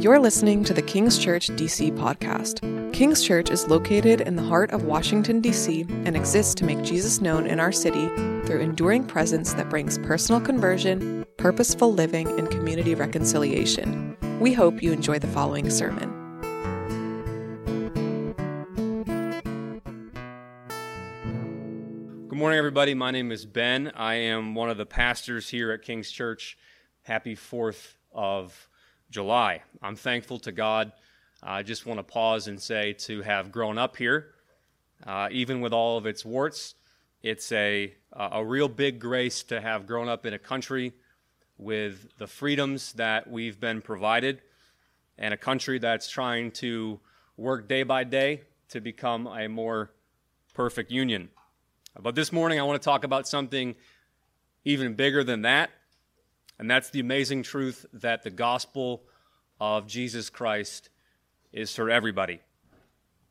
You're listening to the King's Church DC podcast. King's Church is located in the heart of Washington, D.C., and exists to make Jesus known in our city through enduring presence that brings personal conversion, purposeful living, and community reconciliation. We hope you enjoy the following sermon. Good morning, everybody. My name is Ben. I am one of the pastors here at King's Church. Happy 4th of July. I'm thankful to God. I just want to pause and say to have grown up here, uh, even with all of its warts, it's a, a real big grace to have grown up in a country with the freedoms that we've been provided and a country that's trying to work day by day to become a more perfect union. But this morning, I want to talk about something even bigger than that and that's the amazing truth that the gospel of Jesus Christ is for everybody.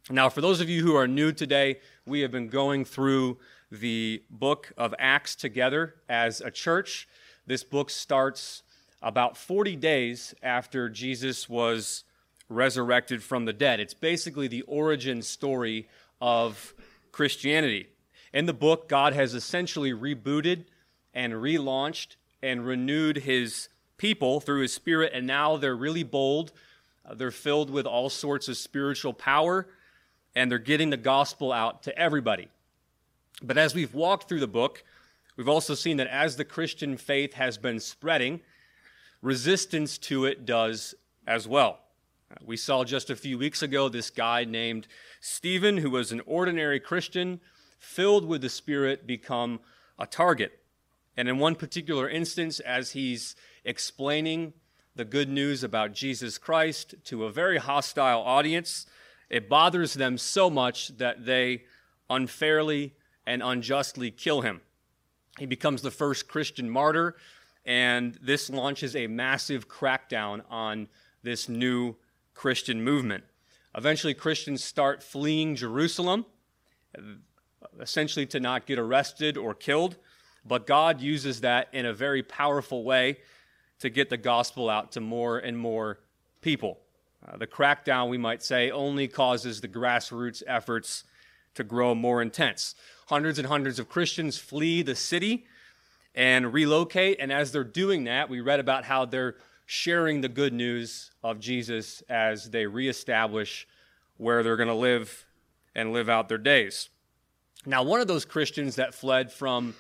Now, for those of you who are new today, we have been going through the book of Acts together as a church. This book starts about 40 days after Jesus was resurrected from the dead. It's basically the origin story of Christianity. In the book, God has essentially rebooted and relaunched and renewed his people through his spirit, and now they're really bold. Uh, they're filled with all sorts of spiritual power, and they're getting the gospel out to everybody. But as we've walked through the book, we've also seen that as the Christian faith has been spreading, resistance to it does as well. Uh, we saw just a few weeks ago this guy named Stephen, who was an ordinary Christian, filled with the Spirit, become a target. And in one particular instance, as he's explaining the good news about Jesus Christ to a very hostile audience, it bothers them so much that they unfairly and unjustly kill him. He becomes the first Christian martyr, and this launches a massive crackdown on this new Christian movement. Eventually, Christians start fleeing Jerusalem, essentially to not get arrested or killed. But God uses that in a very powerful way to get the gospel out to more and more people. Uh, the crackdown, we might say, only causes the grassroots efforts to grow more intense. Hundreds and hundreds of Christians flee the city and relocate, and as they're doing that, we read about how they're sharing the good news of Jesus as they reestablish where they're going to live and live out their days. Now, one of those Christians that fled from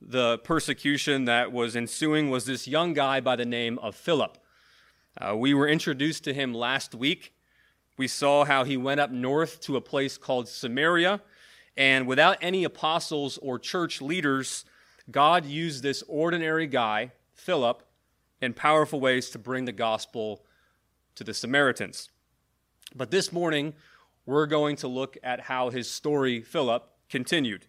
the persecution that was ensuing was this young guy by the name of Philip. Uh, we were introduced to him last week. We saw how he went up north to a place called Samaria, and without any apostles or church leaders, God used this ordinary guy, Philip, in powerful ways to bring the gospel to the Samaritans. But this morning, we're going to look at how his story, Philip, continued.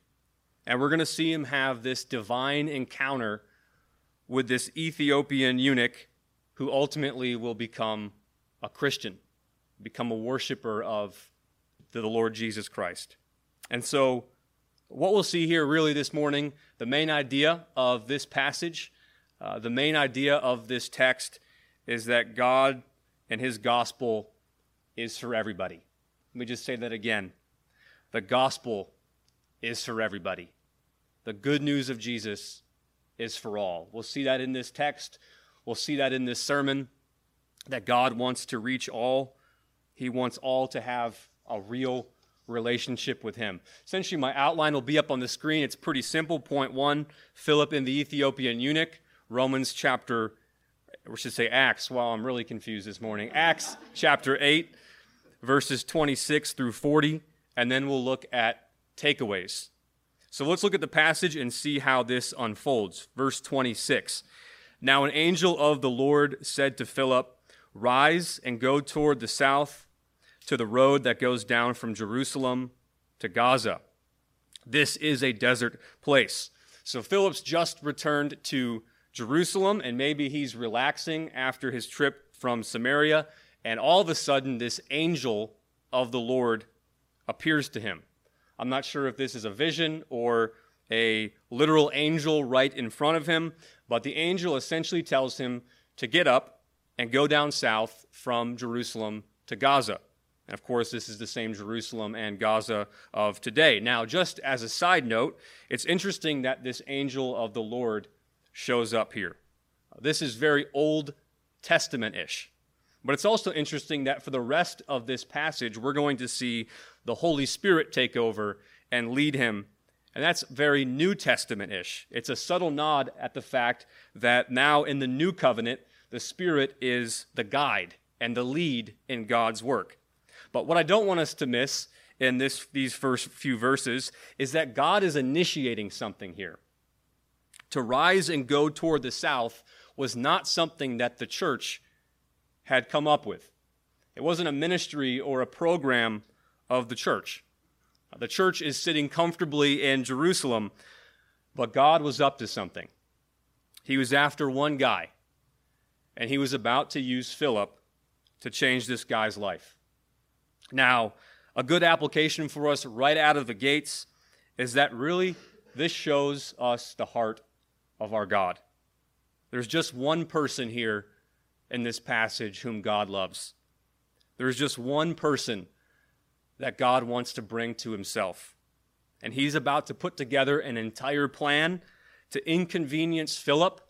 And we're going to see him have this divine encounter with this Ethiopian eunuch who ultimately will become a Christian, become a worshiper of the Lord Jesus Christ. And so, what we'll see here really this morning, the main idea of this passage, uh, the main idea of this text is that God and his gospel is for everybody. Let me just say that again. The gospel is for everybody. The good news of Jesus is for all. We'll see that in this text. We'll see that in this sermon that God wants to reach all. He wants all to have a real relationship with Him. Essentially, my outline will be up on the screen. It's pretty simple. Point one Philip and the Ethiopian eunuch, Romans chapter, we should say Acts. Wow, I'm really confused this morning. Acts chapter 8, verses 26 through 40, and then we'll look at takeaways. So let's look at the passage and see how this unfolds. Verse 26. Now an angel of the Lord said to Philip, Rise and go toward the south to the road that goes down from Jerusalem to Gaza. This is a desert place. So Philip's just returned to Jerusalem, and maybe he's relaxing after his trip from Samaria, and all of a sudden, this angel of the Lord appears to him. I'm not sure if this is a vision or a literal angel right in front of him, but the angel essentially tells him to get up and go down south from Jerusalem to Gaza. And of course, this is the same Jerusalem and Gaza of today. Now, just as a side note, it's interesting that this angel of the Lord shows up here. This is very Old Testament ish. But it's also interesting that for the rest of this passage, we're going to see the Holy Spirit take over and lead him. And that's very New Testament ish. It's a subtle nod at the fact that now in the New Covenant, the Spirit is the guide and the lead in God's work. But what I don't want us to miss in this, these first few verses is that God is initiating something here. To rise and go toward the south was not something that the church had come up with. It wasn't a ministry or a program of the church. The church is sitting comfortably in Jerusalem, but God was up to something. He was after one guy, and he was about to use Philip to change this guy's life. Now, a good application for us right out of the gates is that really this shows us the heart of our God. There's just one person here in this passage whom God loves. There's just one person that God wants to bring to himself. And he's about to put together an entire plan to inconvenience Philip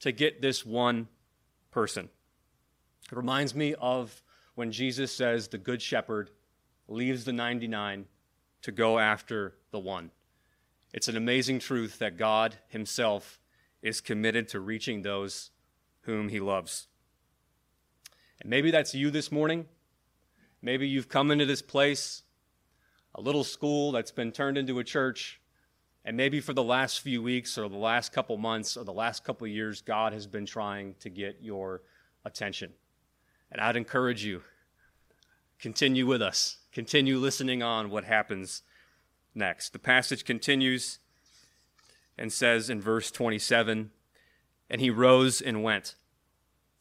to get this one person. It reminds me of when Jesus says the good shepherd leaves the 99 to go after the one. It's an amazing truth that God Himself is committed to reaching those whom He loves. And maybe that's you this morning. Maybe you've come into this place, a little school that's been turned into a church, and maybe for the last few weeks or the last couple months or the last couple years, God has been trying to get your attention. And I'd encourage you continue with us, continue listening on what happens next. The passage continues and says in verse 27 And he rose and went.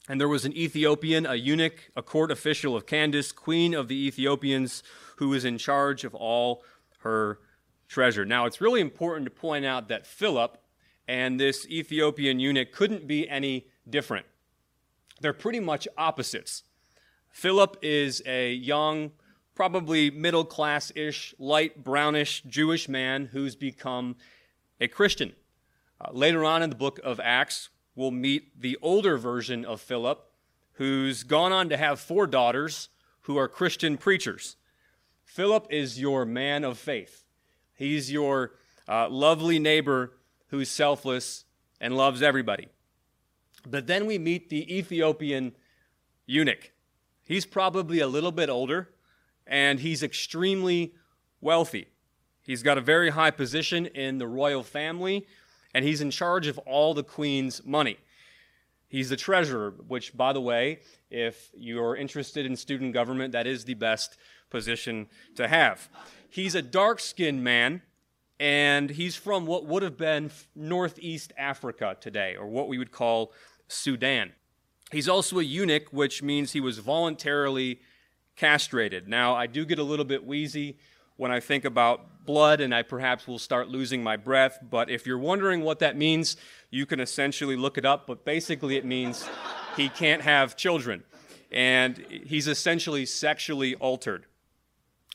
And there was an Ethiopian, a eunuch, a court official of Candace, queen of the Ethiopians, who was in charge of all her treasure. Now, it's really important to point out that Philip and this Ethiopian eunuch couldn't be any different. They're pretty much opposites. Philip is a young, probably middle class ish, light brownish Jewish man who's become a Christian. Uh, later on in the book of Acts, we'll meet the older version of Philip, who's gone on to have four daughters who are Christian preachers. Philip is your man of faith. He's your uh, lovely neighbor who's selfless and loves everybody. But then we meet the Ethiopian eunuch. He's probably a little bit older, and he's extremely wealthy. He's got a very high position in the royal family, and he's in charge of all the queen's money. He's the treasurer, which, by the way, if you're interested in student government, that is the best position to have. He's a dark skinned man, and he's from what would have been northeast Africa today, or what we would call Sudan. He's also a eunuch, which means he was voluntarily castrated. Now, I do get a little bit wheezy when I think about blood, and I perhaps will start losing my breath. But if you're wondering what that means, you can essentially look it up. But basically, it means he can't have children, and he's essentially sexually altered.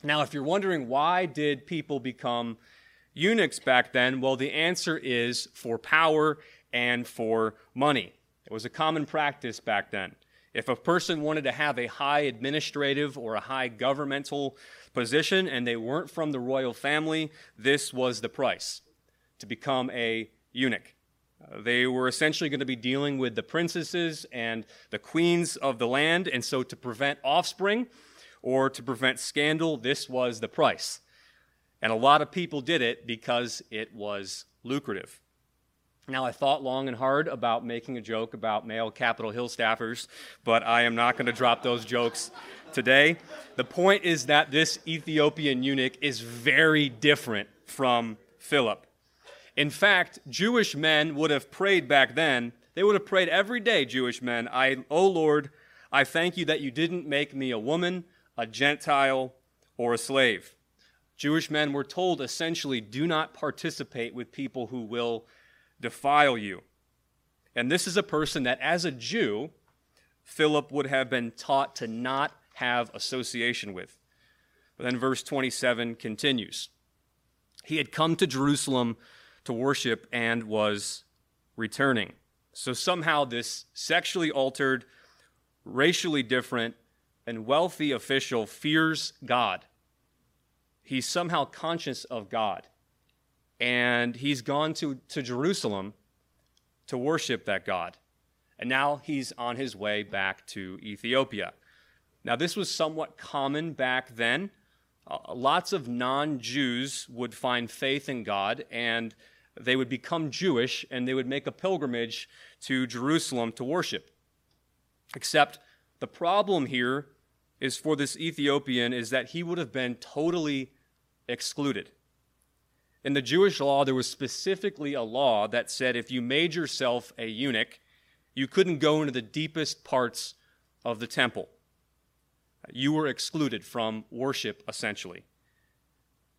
Now, if you're wondering why did people become eunuchs back then, well, the answer is for power and for money. It was a common practice back then. If a person wanted to have a high administrative or a high governmental position and they weren't from the royal family, this was the price to become a eunuch. Uh, they were essentially going to be dealing with the princesses and the queens of the land, and so to prevent offspring or to prevent scandal, this was the price. And a lot of people did it because it was lucrative. Now, I thought long and hard about making a joke about male Capitol Hill staffers, but I am not going to drop those jokes today. The point is that this Ethiopian eunuch is very different from Philip. In fact, Jewish men would have prayed back then. They would have prayed every day, Jewish men, I, oh Lord, I thank you that you didn't make me a woman, a Gentile, or a slave. Jewish men were told essentially do not participate with people who will defile you. And this is a person that, as a Jew, Philip would have been taught to not have association with. But then verse 27 continues. He had come to Jerusalem to worship and was returning. So somehow this sexually altered, racially different, and wealthy official fears God. He's somehow conscious of God. And he's gone to, to Jerusalem to worship that God. And now he's on his way back to Ethiopia. Now, this was somewhat common back then. Uh, lots of non Jews would find faith in God and they would become Jewish and they would make a pilgrimage to Jerusalem to worship. Except the problem here is for this Ethiopian is that he would have been totally excluded. In the Jewish law, there was specifically a law that said if you made yourself a eunuch, you couldn't go into the deepest parts of the temple. You were excluded from worship, essentially.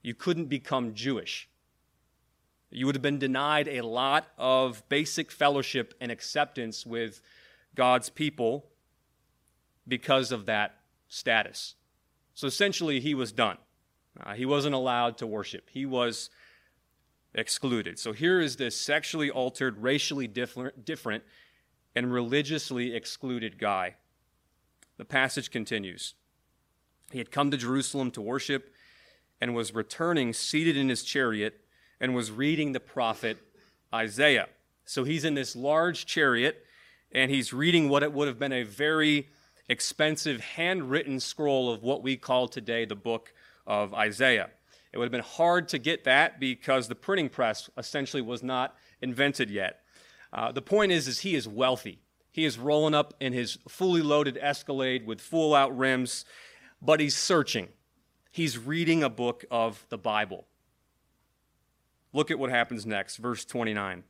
You couldn't become Jewish. You would have been denied a lot of basic fellowship and acceptance with God's people because of that status. So essentially, he was done. Uh, he wasn't allowed to worship. He was excluded. So here is this sexually altered, racially different, different and religiously excluded guy. The passage continues. He had come to Jerusalem to worship and was returning seated in his chariot and was reading the prophet Isaiah. So he's in this large chariot and he's reading what it would have been a very expensive handwritten scroll of what we call today the book of Isaiah. It would have been hard to get that because the printing press essentially was not invented yet. Uh, the point is, is he is wealthy. He is rolling up in his fully loaded Escalade with full out rims, but he's searching. He's reading a book of the Bible. Look at what happens next, verse 29.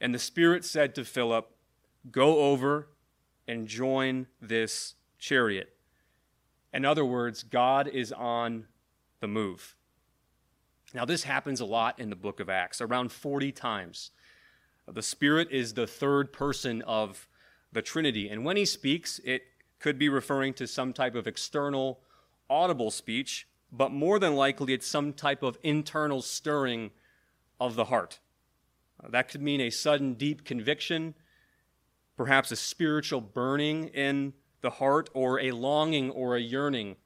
And the Spirit said to Philip, Go over and join this chariot. In other words, God is on the move. Now, this happens a lot in the book of Acts, around 40 times. The Spirit is the third person of the Trinity. And when he speaks, it could be referring to some type of external, audible speech, but more than likely it's some type of internal stirring of the heart. That could mean a sudden, deep conviction, perhaps a spiritual burning in the heart, or a longing or a yearning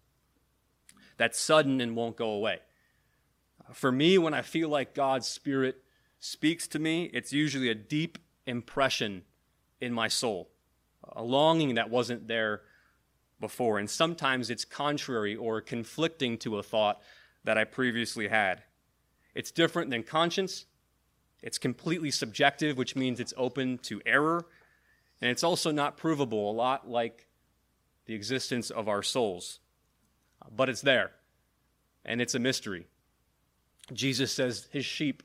that's sudden and won't go away. For me, when I feel like God's Spirit speaks to me, it's usually a deep impression in my soul, a longing that wasn't there before. And sometimes it's contrary or conflicting to a thought that I previously had. It's different than conscience. It's completely subjective, which means it's open to error. And it's also not provable, a lot like the existence of our souls. But it's there, and it's a mystery. Jesus says his sheep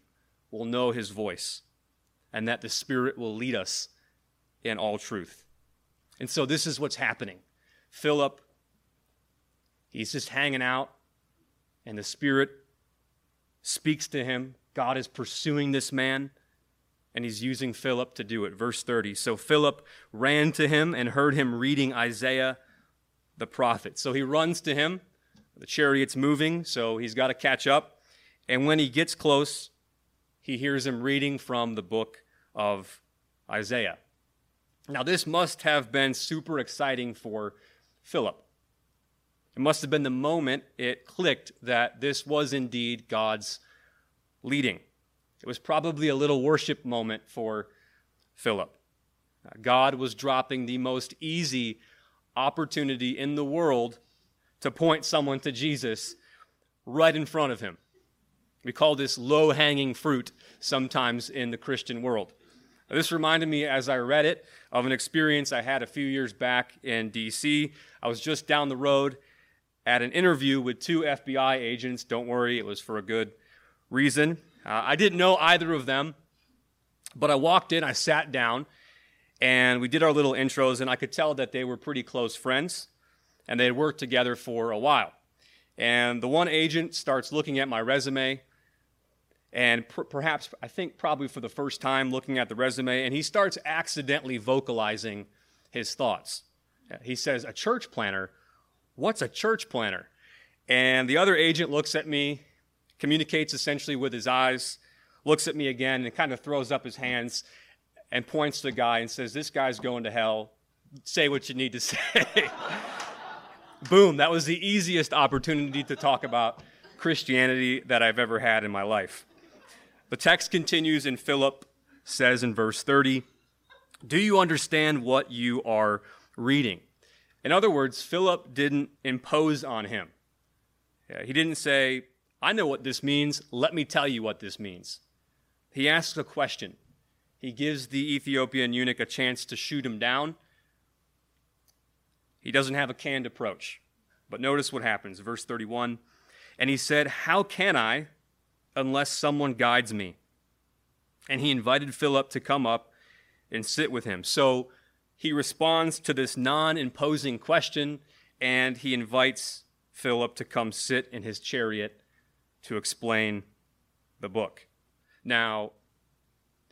will know his voice and that the Spirit will lead us in all truth. And so this is what's happening. Philip, he's just hanging out, and the Spirit speaks to him. God is pursuing this man, and he's using Philip to do it. Verse 30. So Philip ran to him and heard him reading Isaiah the prophet. So he runs to him. The chariot's moving, so he's got to catch up. And when he gets close, he hears him reading from the book of Isaiah. Now, this must have been super exciting for Philip. It must have been the moment it clicked that this was indeed God's leading. It was probably a little worship moment for Philip. Uh, God was dropping the most easy opportunity in the world to point someone to Jesus right in front of him. We call this low hanging fruit sometimes in the Christian world. This reminded me as I read it of an experience I had a few years back in DC. I was just down the road at an interview with two FBI agents. Don't worry, it was for a good reason. Uh, I didn't know either of them, but I walked in, I sat down, and we did our little intros, and I could tell that they were pretty close friends, and they had worked together for a while. And the one agent starts looking at my resume and per- perhaps, I think probably for the first time looking at the resume, and he starts accidentally vocalizing his thoughts. He says, A church planner? What's a church planner? And the other agent looks at me, communicates essentially with his eyes, looks at me again, and kind of throws up his hands and points to the guy and says, This guy's going to hell. Say what you need to say. Boom, that was the easiest opportunity to talk about Christianity that I've ever had in my life. The text continues, and Philip says in verse 30, Do you understand what you are reading? In other words, Philip didn't impose on him. He didn't say, I know what this means, let me tell you what this means. He asks a question. He gives the Ethiopian eunuch a chance to shoot him down. He doesn't have a canned approach. But notice what happens. Verse 31 And he said, How can I unless someone guides me? And he invited Philip to come up and sit with him. So he responds to this non imposing question and he invites Philip to come sit in his chariot to explain the book. Now,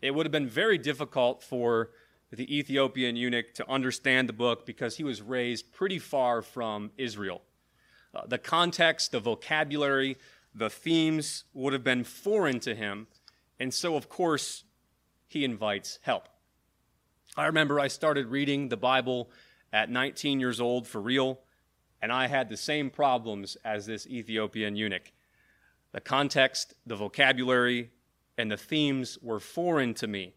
it would have been very difficult for the Ethiopian eunuch to understand the book because he was raised pretty far from Israel. Uh, the context, the vocabulary, the themes would have been foreign to him, and so, of course, he invites help. I remember I started reading the Bible at 19 years old for real, and I had the same problems as this Ethiopian eunuch. The context, the vocabulary, and the themes were foreign to me.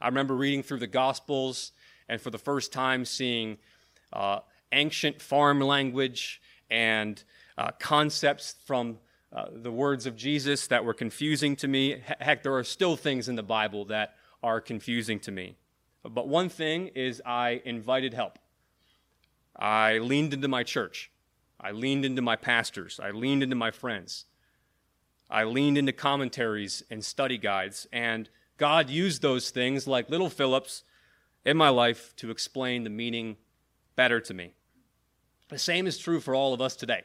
I remember reading through the Gospels and for the first time seeing uh, ancient farm language and uh, concepts from uh, the words of Jesus that were confusing to me. Heck, there are still things in the Bible that are confusing to me. But one thing is, I invited help. I leaned into my church. I leaned into my pastors. I leaned into my friends. I leaned into commentaries and study guides. And God used those things, like little Phillips, in my life to explain the meaning better to me. The same is true for all of us today.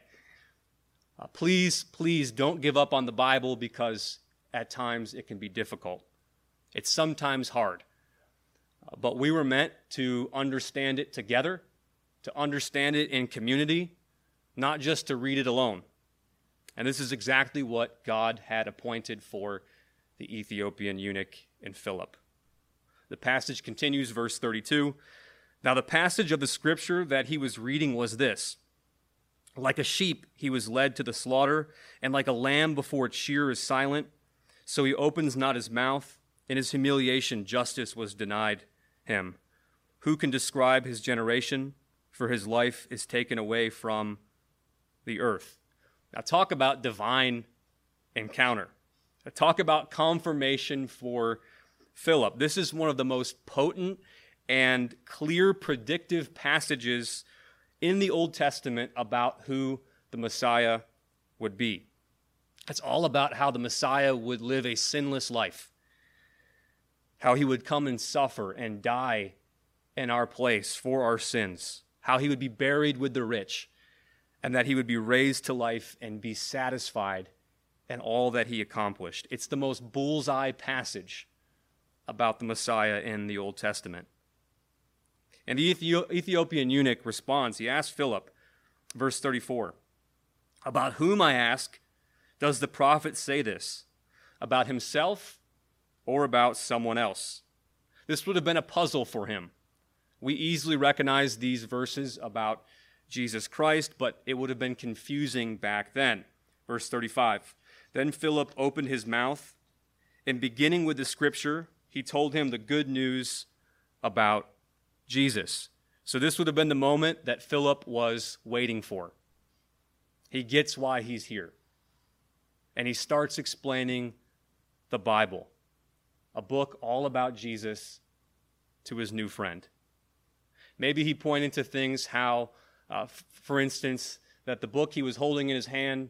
Uh, please, please don't give up on the Bible because at times it can be difficult. It's sometimes hard. Uh, but we were meant to understand it together, to understand it in community, not just to read it alone. And this is exactly what God had appointed for the Ethiopian eunuch and Philip. The passage continues, verse 32. Now, the passage of the scripture that he was reading was this Like a sheep, he was led to the slaughter, and like a lamb before its shearer is silent, so he opens not his mouth. In his humiliation, justice was denied him. Who can describe his generation? For his life is taken away from the earth. Now, talk about divine encounter. Now, talk about confirmation for Philip. This is one of the most potent and clear predictive passages in the Old Testament about who the Messiah would be. It's all about how the Messiah would live a sinless life, how he would come and suffer and die in our place for our sins, how he would be buried with the rich, and that he would be raised to life and be satisfied in all that he accomplished. It's the most bullseye passage about the Messiah in the Old Testament. And the Ethiopian eunuch responds. He asks Philip, verse 34, About whom, I ask, does the prophet say this? About himself or about someone else? This would have been a puzzle for him. We easily recognize these verses about Jesus Christ, but it would have been confusing back then. Verse 35 Then Philip opened his mouth, and beginning with the scripture, he told him the good news about Jesus. So this would have been the moment that Philip was waiting for. He gets why he's here. And he starts explaining the Bible, a book all about Jesus to his new friend. Maybe he pointed to things how, uh, f- for instance, that the book he was holding in his hand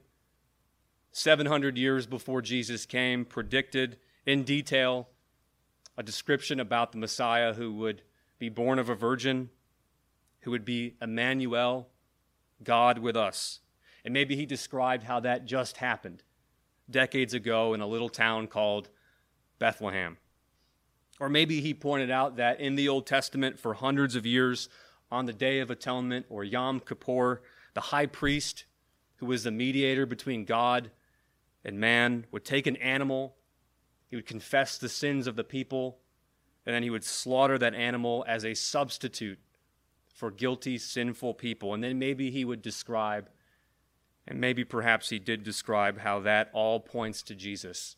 700 years before Jesus came predicted in detail a description about the Messiah who would be born of a virgin, who would be Emmanuel, God with us. And maybe he described how that just happened decades ago in a little town called Bethlehem. Or maybe he pointed out that in the Old Testament, for hundreds of years, on the Day of Atonement or Yom Kippur, the high priest, who was the mediator between God and man, would take an animal, he would confess the sins of the people, and then he would slaughter that animal as a substitute for guilty, sinful people. And then maybe he would describe, and maybe perhaps he did describe, how that all points to Jesus,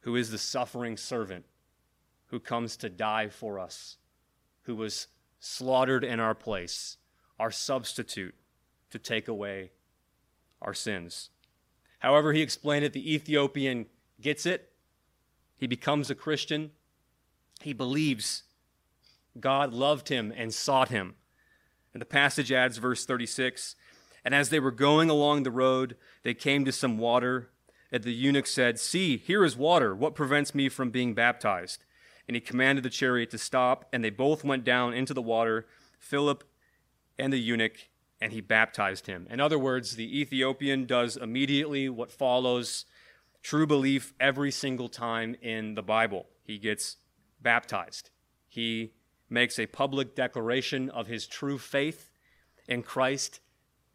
who is the suffering servant who comes to die for us, who was slaughtered in our place, our substitute to take away our sins. However, he explained it, the Ethiopian gets it. He becomes a Christian. He believes God loved him and sought him. And the passage adds verse 36 And as they were going along the road, they came to some water. And the eunuch said, See, here is water. What prevents me from being baptized? And he commanded the chariot to stop, and they both went down into the water, Philip and the eunuch, and he baptized him. In other words, the Ethiopian does immediately what follows true belief every single time in the Bible. He gets baptized. He makes a public declaration of his true faith in Christ.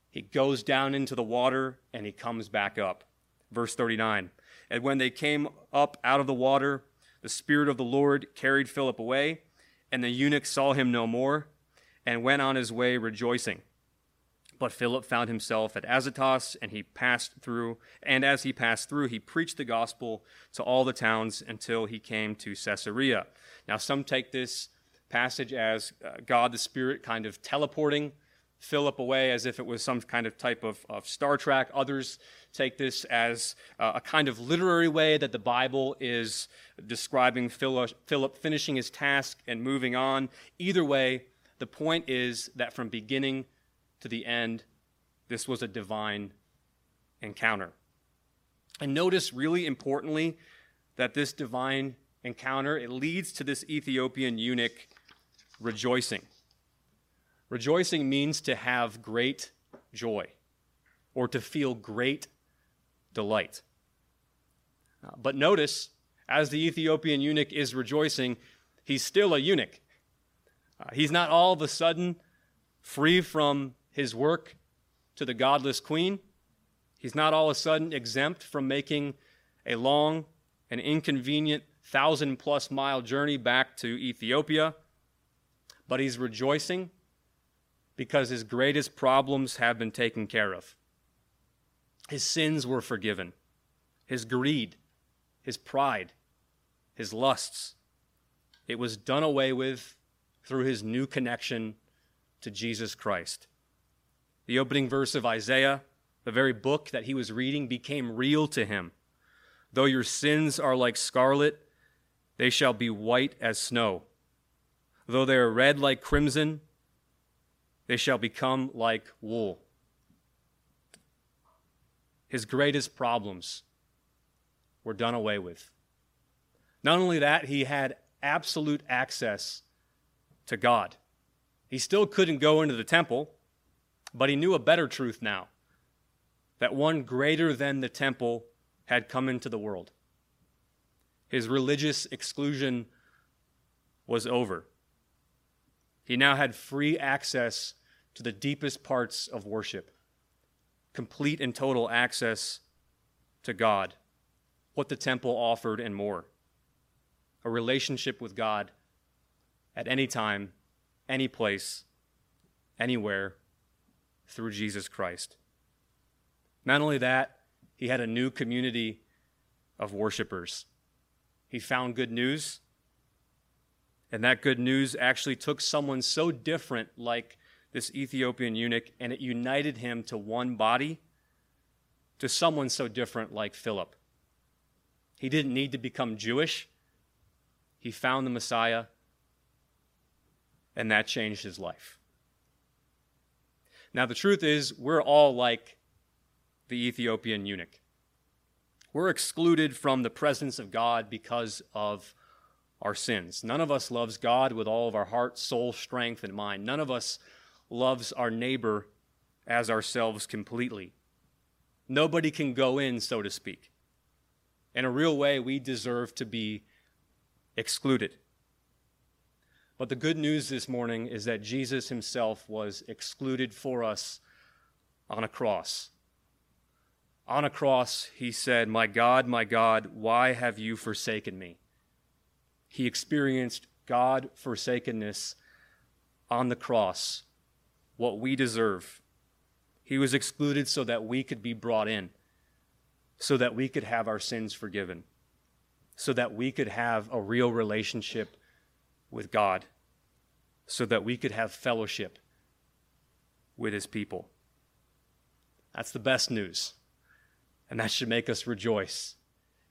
He goes down into the water and he comes back up. Verse 39 And when they came up out of the water, the Spirit of the Lord carried Philip away, and the eunuch saw him no more, and went on his way rejoicing. But Philip found himself at Azotus, and he passed through, and as he passed through, he preached the gospel to all the towns until he came to Caesarea. Now, some take this passage as uh, God the Spirit kind of teleporting Philip away as if it was some kind of type of, of Star Trek. Others take this as uh, a kind of literary way that the Bible is describing Philip, Philip finishing his task and moving on. Either way, the point is that from beginning to the end, this was a divine encounter. And notice, really importantly, that this divine encounter it leads to this Ethiopian eunuch rejoicing. Rejoicing means to have great joy or to feel great delight. Uh, but notice, as the Ethiopian eunuch is rejoicing, he's still a eunuch. Uh, he's not all of a sudden free from his work to the godless queen. He's not all of a sudden exempt from making a long and inconvenient thousand plus mile journey back to Ethiopia. But he's rejoicing because his greatest problems have been taken care of. His sins were forgiven, his greed, his pride, his lusts. It was done away with through his new connection to Jesus Christ. The opening verse of Isaiah, the very book that he was reading, became real to him. Though your sins are like scarlet, they shall be white as snow. Though they are red like crimson, they shall become like wool. His greatest problems were done away with. Not only that, he had absolute access to God. He still couldn't go into the temple, but he knew a better truth now that one greater than the temple had come into the world. His religious exclusion was over. He now had free access to the deepest parts of worship, complete and total access to God, what the temple offered, and more. A relationship with God at any time, any place, anywhere through Jesus Christ. Not only that, he had a new community of worshipers. He found good news, and that good news actually took someone so different, like this Ethiopian eunuch, and it united him to one body, to someone so different like Philip. He didn't need to become Jewish. He found the Messiah, and that changed his life. Now, the truth is, we're all like the Ethiopian eunuch. We're excluded from the presence of God because of our sins. None of us loves God with all of our heart, soul, strength, and mind. None of us loves our neighbor as ourselves completely. Nobody can go in, so to speak. In a real way, we deserve to be excluded. But the good news this morning is that Jesus himself was excluded for us on a cross. On a cross, he said, My God, my God, why have you forsaken me? He experienced God forsakenness on the cross, what we deserve. He was excluded so that we could be brought in, so that we could have our sins forgiven, so that we could have a real relationship with God, so that we could have fellowship with His people. That's the best news. And that should make us rejoice.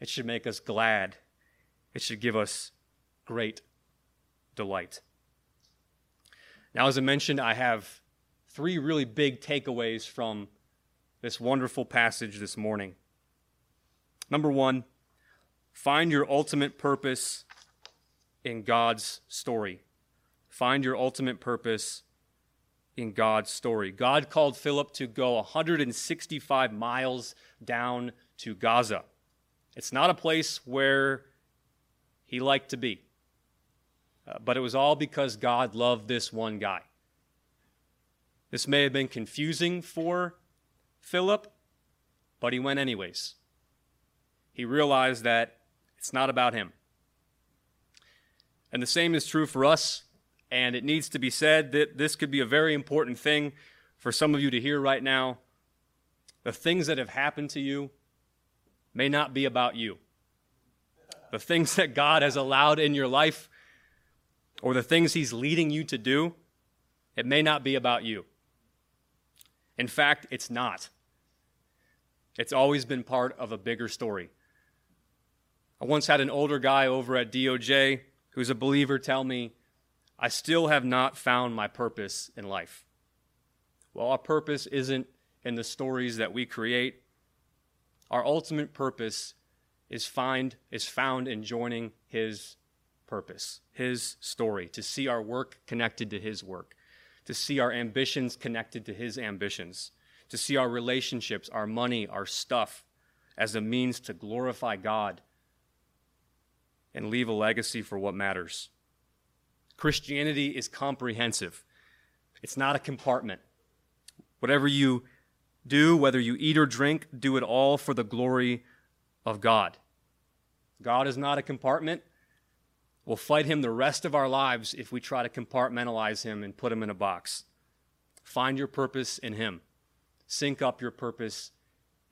It should make us glad. It should give us great delight. Now, as I mentioned, I have three really big takeaways from this wonderful passage this morning. Number one, find your ultimate purpose in God's story. Find your ultimate purpose in God's story. God called Philip to go 165 miles down to Gaza. It's not a place where he liked to be, uh, but it was all because God loved this one guy. This may have been confusing for Philip, but he went anyways. He realized that it's not about him. And the same is true for us. And it needs to be said that this could be a very important thing for some of you to hear right now. The things that have happened to you may not be about you. The things that God has allowed in your life or the things He's leading you to do, it may not be about you. In fact, it's not. It's always been part of a bigger story. I once had an older guy over at DOJ who's a believer tell me, I still have not found my purpose in life. Well, our purpose isn't in the stories that we create. Our ultimate purpose is find is found in joining his purpose, his story, to see our work connected to his work, to see our ambitions connected to his ambitions, to see our relationships, our money, our stuff as a means to glorify God and leave a legacy for what matters. Christianity is comprehensive, it's not a compartment. Whatever you do, whether you eat or drink, do it all for the glory of God. God is not a compartment. We'll fight him the rest of our lives if we try to compartmentalize him and put him in a box. Find your purpose in him. Sync up your purpose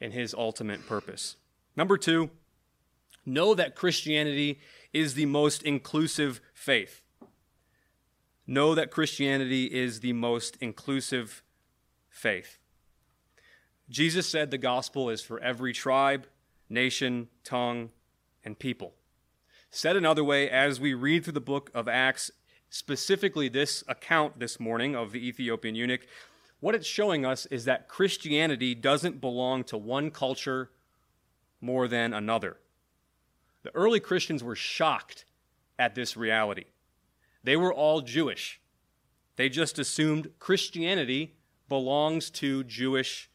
in his ultimate purpose. Number two, know that Christianity is the most inclusive faith know that Christianity is the most inclusive faith. Jesus said the gospel is for every tribe, nation, tongue, and people. Said another way, as we read through the book of Acts, specifically this account this morning of the Ethiopian eunuch, what it's showing us is that Christianity doesn't belong to one culture more than another. The early Christians were shocked at this reality. They were all Jewish. They just assumed Christianity belongs to Jewish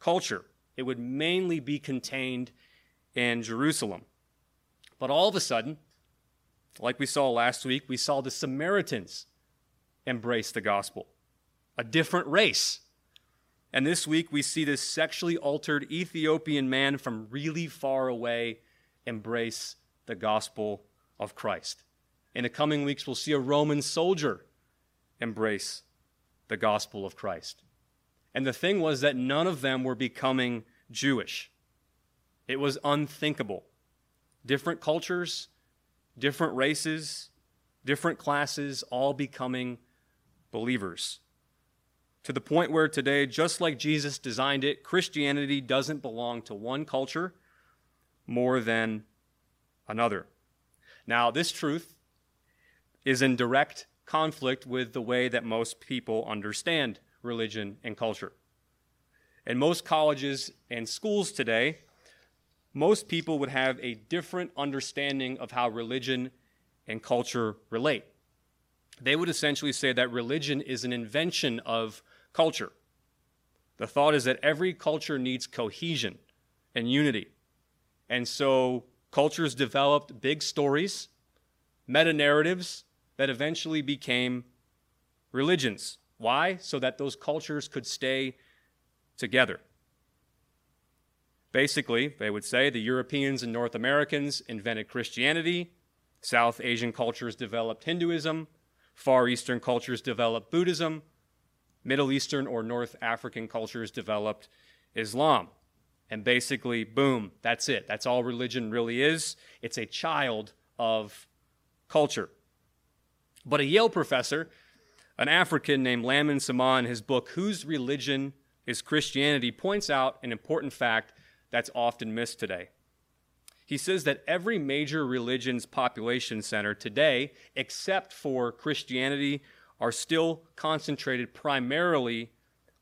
culture. It would mainly be contained in Jerusalem. But all of a sudden, like we saw last week, we saw the Samaritans embrace the gospel, a different race. And this week, we see this sexually altered Ethiopian man from really far away embrace the gospel of Christ. In the coming weeks, we'll see a Roman soldier embrace the gospel of Christ. And the thing was that none of them were becoming Jewish. It was unthinkable. Different cultures, different races, different classes, all becoming believers. To the point where today, just like Jesus designed it, Christianity doesn't belong to one culture more than another. Now, this truth is in direct conflict with the way that most people understand religion and culture. In most colleges and schools today, most people would have a different understanding of how religion and culture relate. They would essentially say that religion is an invention of culture. The thought is that every culture needs cohesion and unity. And so cultures developed big stories, meta narratives, that eventually became religions. Why? So that those cultures could stay together. Basically, they would say the Europeans and North Americans invented Christianity, South Asian cultures developed Hinduism, Far Eastern cultures developed Buddhism, Middle Eastern or North African cultures developed Islam. And basically, boom, that's it. That's all religion really is. It's a child of culture. But a Yale professor, an African named Lamin Sanneh, in his book, Whose Religion is Christianity, points out an important fact that's often missed today. He says that every major religion's population center today, except for Christianity, are still concentrated primarily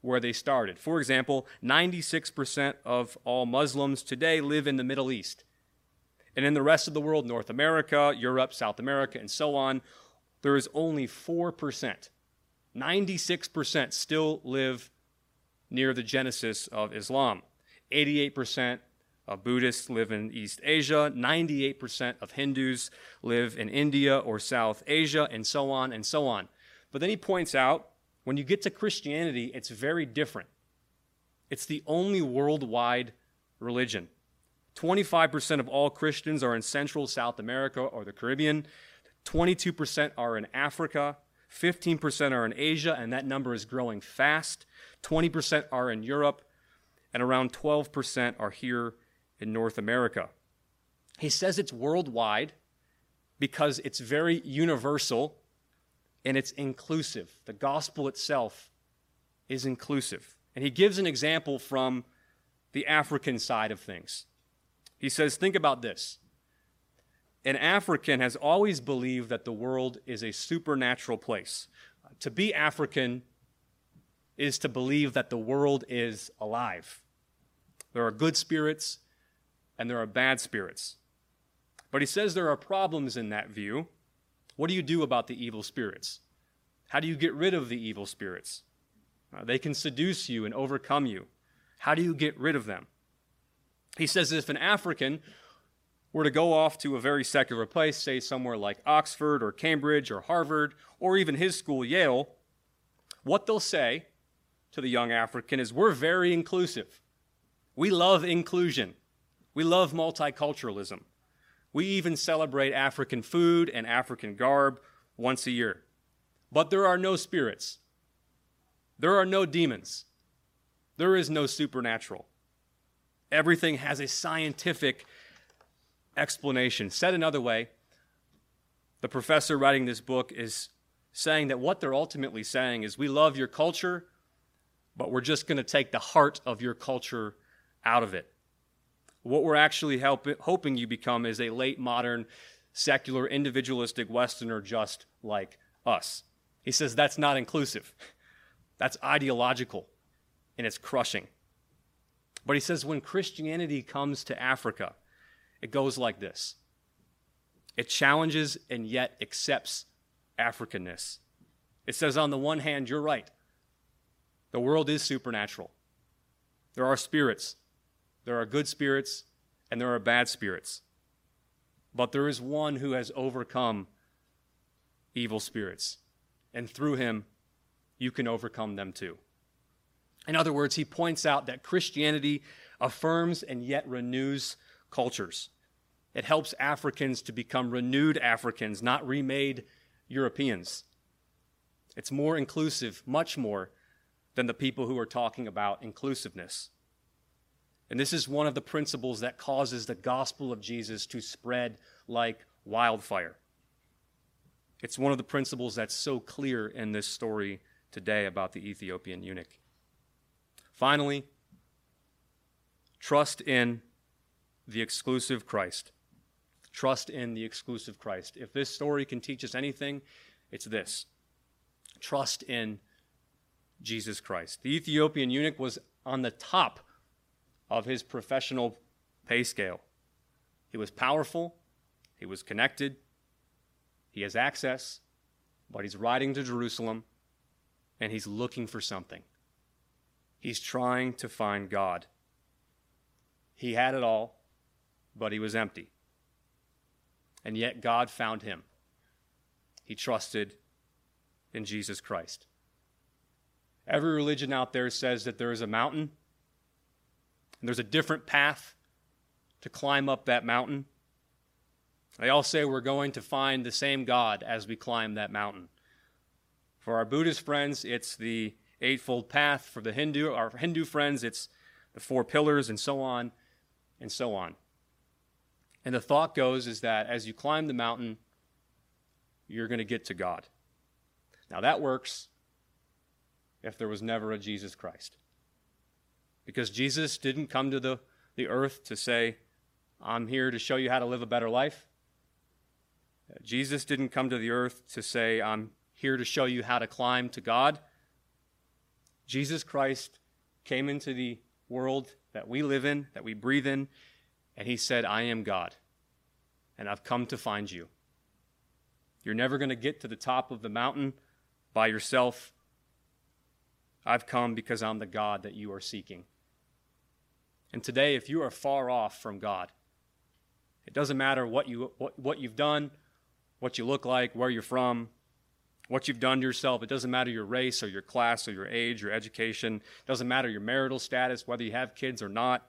where they started. For example, 96% of all Muslims today live in the Middle East. And in the rest of the world, North America, Europe, South America, and so on, there is only 4%. 96% still live near the genesis of Islam. 88% of Buddhists live in East Asia, 98% of Hindus live in India or South Asia, and so on and so on. But then he points out when you get to Christianity, it's very different. It's the only worldwide religion. 25% of all Christians are in Central South America or the Caribbean. 22% are in Africa. 15% are in Asia, and that number is growing fast. 20% are in Europe, and around 12% are here in North America. He says it's worldwide because it's very universal and it's inclusive. The gospel itself is inclusive. And he gives an example from the African side of things. He says, Think about this. An African has always believed that the world is a supernatural place. To be African is to believe that the world is alive. There are good spirits and there are bad spirits. But he says there are problems in that view. What do you do about the evil spirits? How do you get rid of the evil spirits? Uh, they can seduce you and overcome you. How do you get rid of them? He says if an African were to go off to a very secular place, say somewhere like Oxford or Cambridge or Harvard or even his school, Yale, what they'll say to the young African is, We're very inclusive. We love inclusion. We love multiculturalism. We even celebrate African food and African garb once a year. But there are no spirits. There are no demons. There is no supernatural. Everything has a scientific explanation. Said another way, the professor writing this book is saying that what they're ultimately saying is we love your culture, but we're just going to take the heart of your culture out of it. What we're actually help, hoping you become is a late modern, secular, individualistic Westerner just like us. He says that's not inclusive, that's ideological, and it's crushing. But he says when Christianity comes to Africa, it goes like this it challenges and yet accepts Africanness. It says, on the one hand, you're right. The world is supernatural. There are spirits, there are good spirits and there are bad spirits. But there is one who has overcome evil spirits. And through him, you can overcome them too. In other words, he points out that Christianity affirms and yet renews cultures. It helps Africans to become renewed Africans, not remade Europeans. It's more inclusive, much more, than the people who are talking about inclusiveness. And this is one of the principles that causes the gospel of Jesus to spread like wildfire. It's one of the principles that's so clear in this story today about the Ethiopian eunuch. Finally, trust in the exclusive Christ. Trust in the exclusive Christ. If this story can teach us anything, it's this trust in Jesus Christ. The Ethiopian eunuch was on the top of his professional pay scale. He was powerful, he was connected, he has access, but he's riding to Jerusalem and he's looking for something. He's trying to find God. He had it all, but he was empty. And yet God found him. he trusted in Jesus Christ. Every religion out there says that there is a mountain and there's a different path to climb up that mountain. They all say we're going to find the same God as we climb that mountain. For our Buddhist friends, it's the Eightfold Path. For the Hindu, our Hindu friends, it's the four pillars and so on and so on. And the thought goes is that as you climb the mountain, you're going to get to God. Now that works if there was never a Jesus Christ. Because Jesus didn't come to the, the earth to say, I'm here to show you how to live a better life. Jesus didn't come to the earth to say, I'm here to show you how to climb to God. Jesus Christ came into the world that we live in, that we breathe in, and he said, I am God, and I've come to find you. You're never going to get to the top of the mountain by yourself. I've come because I'm the God that you are seeking. And today, if you are far off from God, it doesn't matter what, you, what, what you've done, what you look like, where you're from, what you've done to yourself. It doesn't matter your race or your class or your age, your education. It doesn't matter your marital status, whether you have kids or not.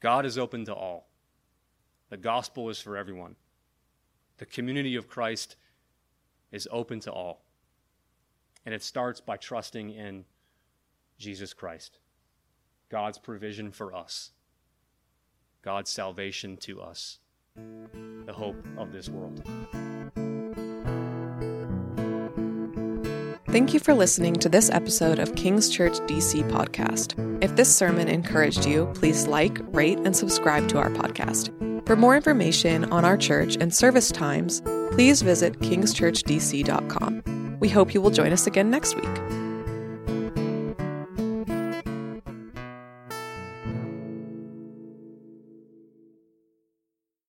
God is open to all. The gospel is for everyone. The community of Christ is open to all. And it starts by trusting in Jesus Christ, God's provision for us, God's salvation to us, the hope of this world. Thank you for listening to this episode of King's Church DC podcast. If this sermon encouraged you, please like, rate, and subscribe to our podcast. For more information on our church and service times, please visit kingschurchdc.com. We hope you will join us again next week.